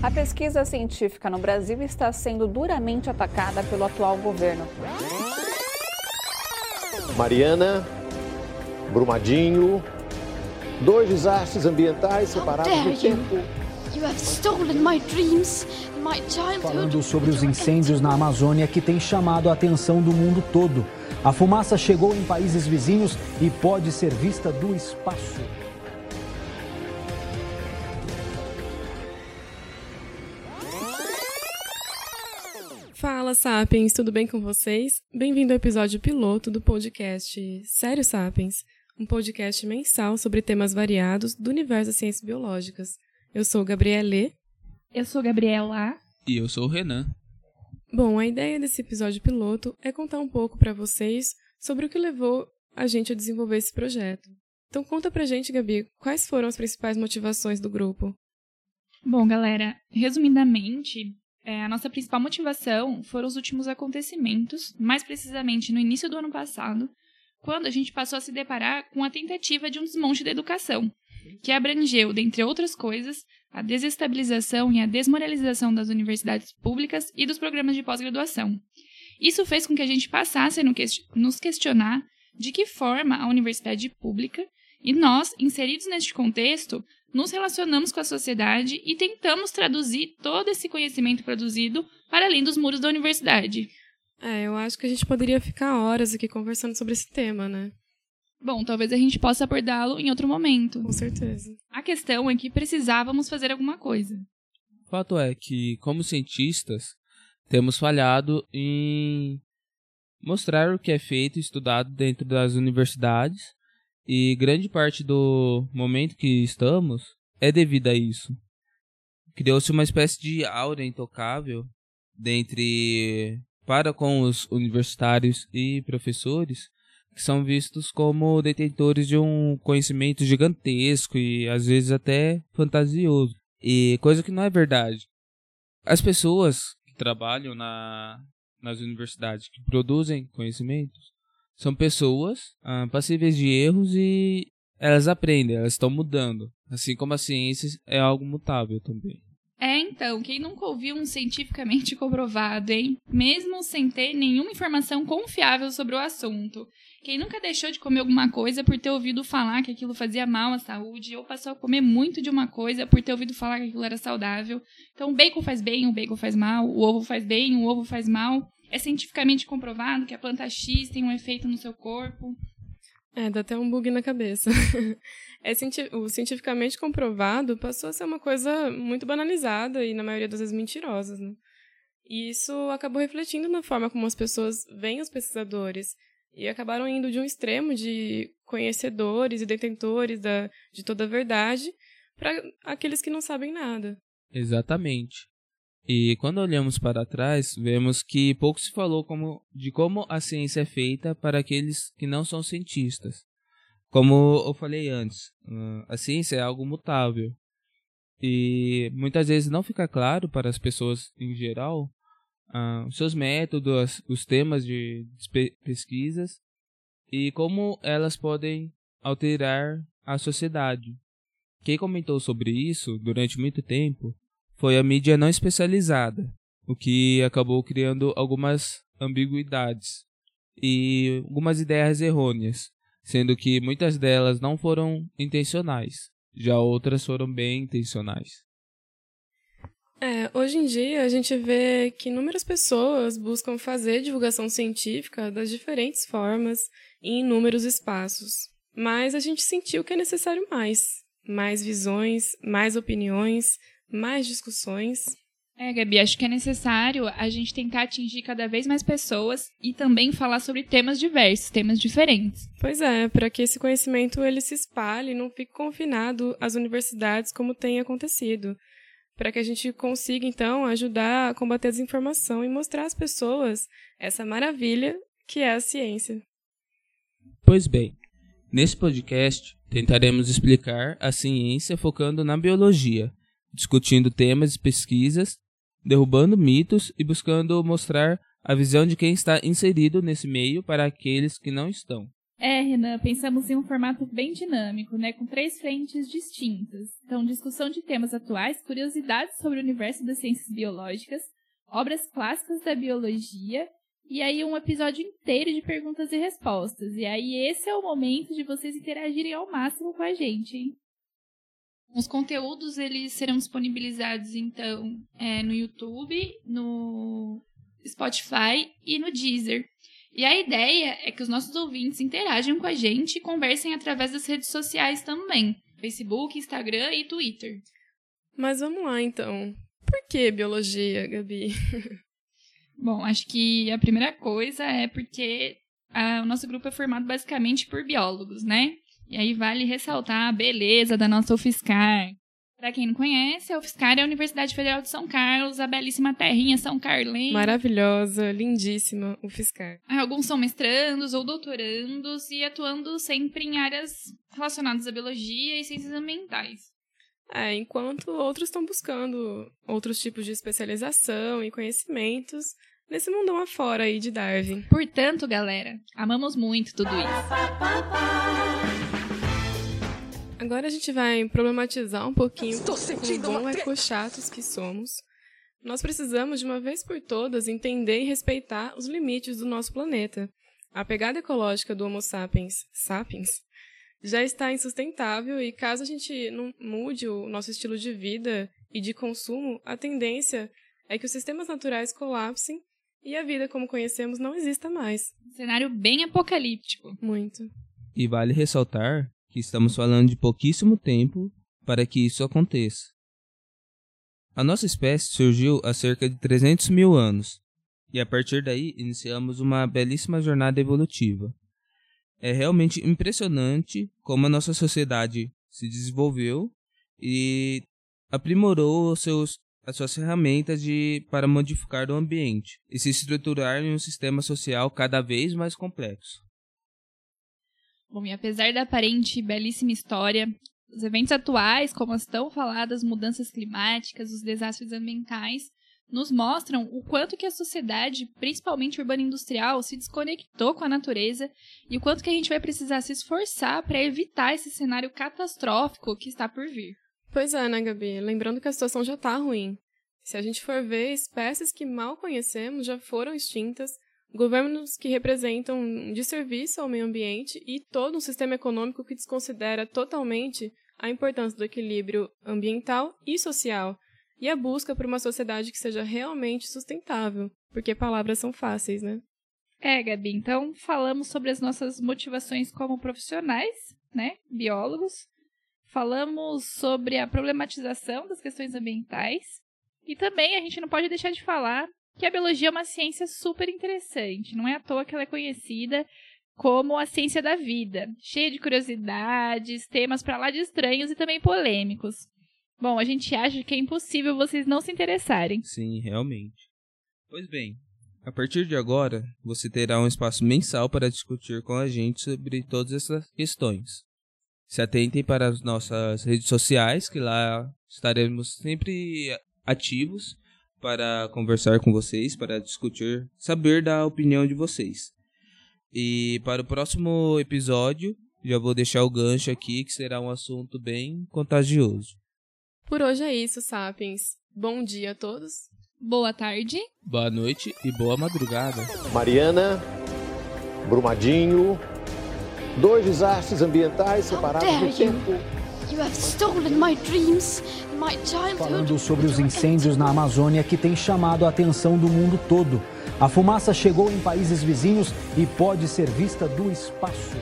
A pesquisa científica no Brasil está sendo duramente atacada pelo atual governo. Mariana, Brumadinho, dois desastres ambientais separados no tempo. Falando sobre os incêndios na Amazônia que tem chamado a atenção do mundo todo. A fumaça chegou em países vizinhos e pode ser vista do espaço. Fala, Sapiens, tudo bem com vocês? Bem-vindo ao episódio piloto do podcast Sério Sapiens, um podcast mensal sobre temas variados do universo das ciências biológicas. Eu sou Gabriele. Eu sou Gabriela. E eu sou o Renan. Bom, a ideia desse episódio piloto é contar um pouco para vocês sobre o que levou a gente a desenvolver esse projeto. Então conta pra gente, Gabi, quais foram as principais motivações do grupo? Bom, galera, resumidamente, é, a nossa principal motivação foram os últimos acontecimentos, mais precisamente no início do ano passado, quando a gente passou a se deparar com a tentativa de um desmonte da educação, que abrangeu, dentre outras coisas, a desestabilização e a desmoralização das universidades públicas e dos programas de pós-graduação. Isso fez com que a gente passasse a nos questionar de que forma a universidade pública e nós, inseridos neste contexto, nos relacionamos com a sociedade e tentamos traduzir todo esse conhecimento produzido para além dos muros da universidade. É, eu acho que a gente poderia ficar horas aqui conversando sobre esse tema, né? Bom, talvez a gente possa abordá-lo em outro momento. Com certeza. A questão é que precisávamos fazer alguma coisa. O fato é que, como cientistas, temos falhado em mostrar o que é feito e estudado dentro das universidades e grande parte do momento que estamos é devido a isso. Criou-se uma espécie de aura intocável dentre para com os universitários e professores que são vistos como detentores de um conhecimento gigantesco e às vezes até fantasioso. E coisa que não é verdade. As pessoas que trabalham na, nas universidades, que produzem conhecimentos, são pessoas ah, passíveis de erros e elas aprendem, elas estão mudando. Assim como a ciência é algo mutável também. É, então, quem nunca ouviu um cientificamente comprovado, hein? Mesmo sem ter nenhuma informação confiável sobre o assunto. Quem nunca deixou de comer alguma coisa por ter ouvido falar que aquilo fazia mal à saúde, ou passou a comer muito de uma coisa por ter ouvido falar que aquilo era saudável. Então, o bacon faz bem, o bacon faz mal, o ovo faz bem, o ovo faz mal. É cientificamente comprovado que a planta X tem um efeito no seu corpo. É, dá até um bug na cabeça. é, o cientificamente comprovado passou a ser uma coisa muito banalizada e, na maioria das vezes, mentirosa. Né? E isso acabou refletindo na forma como as pessoas veem os pesquisadores e acabaram indo de um extremo de conhecedores e detentores da, de toda a verdade para aqueles que não sabem nada. Exatamente. E quando olhamos para trás, vemos que pouco se falou como, de como a ciência é feita para aqueles que não são cientistas. Como eu falei antes, a ciência é algo mutável. E muitas vezes não fica claro para as pessoas em geral os seus métodos, os temas de pesquisas e como elas podem alterar a sociedade. Quem comentou sobre isso durante muito tempo foi a mídia não especializada, o que acabou criando algumas ambiguidades e algumas ideias errôneas, sendo que muitas delas não foram intencionais, já outras foram bem intencionais. É, hoje em dia a gente vê que inúmeras pessoas buscam fazer divulgação científica das diferentes formas em inúmeros espaços. Mas a gente sentiu que é necessário mais. Mais visões, mais opiniões, mais discussões. É, Gabi, acho que é necessário a gente tentar atingir cada vez mais pessoas e também falar sobre temas diversos, temas diferentes. Pois é, para que esse conhecimento ele se espalhe e não fique confinado às universidades como tem acontecido. Para que a gente consiga, então, ajudar a combater a desinformação e mostrar às pessoas essa maravilha que é a ciência. Pois bem, nesse podcast tentaremos explicar a ciência focando na biologia discutindo temas e pesquisas, derrubando mitos e buscando mostrar a visão de quem está inserido nesse meio para aqueles que não estão. É, Renan, pensamos em um formato bem dinâmico, né, com três frentes distintas. Então, discussão de temas atuais, curiosidades sobre o universo das ciências biológicas, obras clássicas da biologia e aí um episódio inteiro de perguntas e respostas. E aí esse é o momento de vocês interagirem ao máximo com a gente, hein? Os conteúdos eles serão disponibilizados então é, no YouTube, no Spotify e no Deezer. E a ideia é que os nossos ouvintes interajam com a gente e conversem através das redes sociais também: Facebook, Instagram e Twitter. Mas vamos lá então. Por que biologia, Gabi? Bom, acho que a primeira coisa é porque a, o nosso grupo é formado basicamente por biólogos, né? E aí vale ressaltar a beleza da nossa UFSCar. Para quem não conhece, a UFSCar é a Universidade Federal de São Carlos, a belíssima terrinha São Carlenho. Maravilhosa, lindíssima UFSCar. Alguns são mestrandos ou doutorandos e atuando sempre em áreas relacionadas à biologia e ciências ambientais. É, enquanto outros estão buscando outros tipos de especialização e conhecimentos nesse mundão afora aí de Darwin. Portanto, galera, amamos muito tudo isso. Agora a gente vai problematizar um pouquinho o bom ecochatos que somos. Nós precisamos, de uma vez por todas, entender e respeitar os limites do nosso planeta. A pegada ecológica do Homo sapiens sapiens já está insustentável e caso a gente não mude o nosso estilo de vida e de consumo, a tendência é que os sistemas naturais colapsem e a vida como conhecemos não exista mais. Um cenário bem apocalíptico. Muito. E vale ressaltar que estamos falando de pouquíssimo tempo para que isso aconteça. A nossa espécie surgiu há cerca de 300 mil anos, e a partir daí iniciamos uma belíssima jornada evolutiva. É realmente impressionante como a nossa sociedade se desenvolveu e aprimorou seus, as suas ferramentas de, para modificar o ambiente e se estruturar em um sistema social cada vez mais complexo. Bom, e apesar da aparente belíssima história, os eventos atuais, como as tão faladas mudanças climáticas, os desastres ambientais, nos mostram o quanto que a sociedade, principalmente urbana industrial, se desconectou com a natureza e o quanto que a gente vai precisar se esforçar para evitar esse cenário catastrófico que está por vir. Pois é, né, Gabi? Lembrando que a situação já está ruim. Se a gente for ver, espécies que mal conhecemos já foram extintas, governos que representam um desserviço ao meio ambiente e todo um sistema econômico que desconsidera totalmente a importância do equilíbrio ambiental e social e a busca por uma sociedade que seja realmente sustentável, porque palavras são fáceis, né? É, Gabi, então falamos sobre as nossas motivações como profissionais, né, biólogos. Falamos sobre a problematização das questões ambientais e também a gente não pode deixar de falar que a biologia é uma ciência super interessante. Não é à toa que ela é conhecida como a ciência da vida, cheia de curiosidades, temas para lá de estranhos e também polêmicos. Bom, a gente acha que é impossível vocês não se interessarem. Sim, realmente. Pois bem, a partir de agora, você terá um espaço mensal para discutir com a gente sobre todas essas questões. Se atentem para as nossas redes sociais, que lá estaremos sempre ativos para conversar com vocês, para discutir, saber da opinião de vocês. E para o próximo episódio, já vou deixar o gancho aqui, que será um assunto bem contagioso. Por hoje é isso, Sapiens. Bom dia a todos. Boa tarde. Boa noite e boa madrugada. Mariana, Brumadinho, dois desastres ambientais separados no tempo. Falando sobre os incêndios na Amazônia que tem chamado a atenção do mundo todo. A fumaça chegou em países vizinhos e pode ser vista do espaço.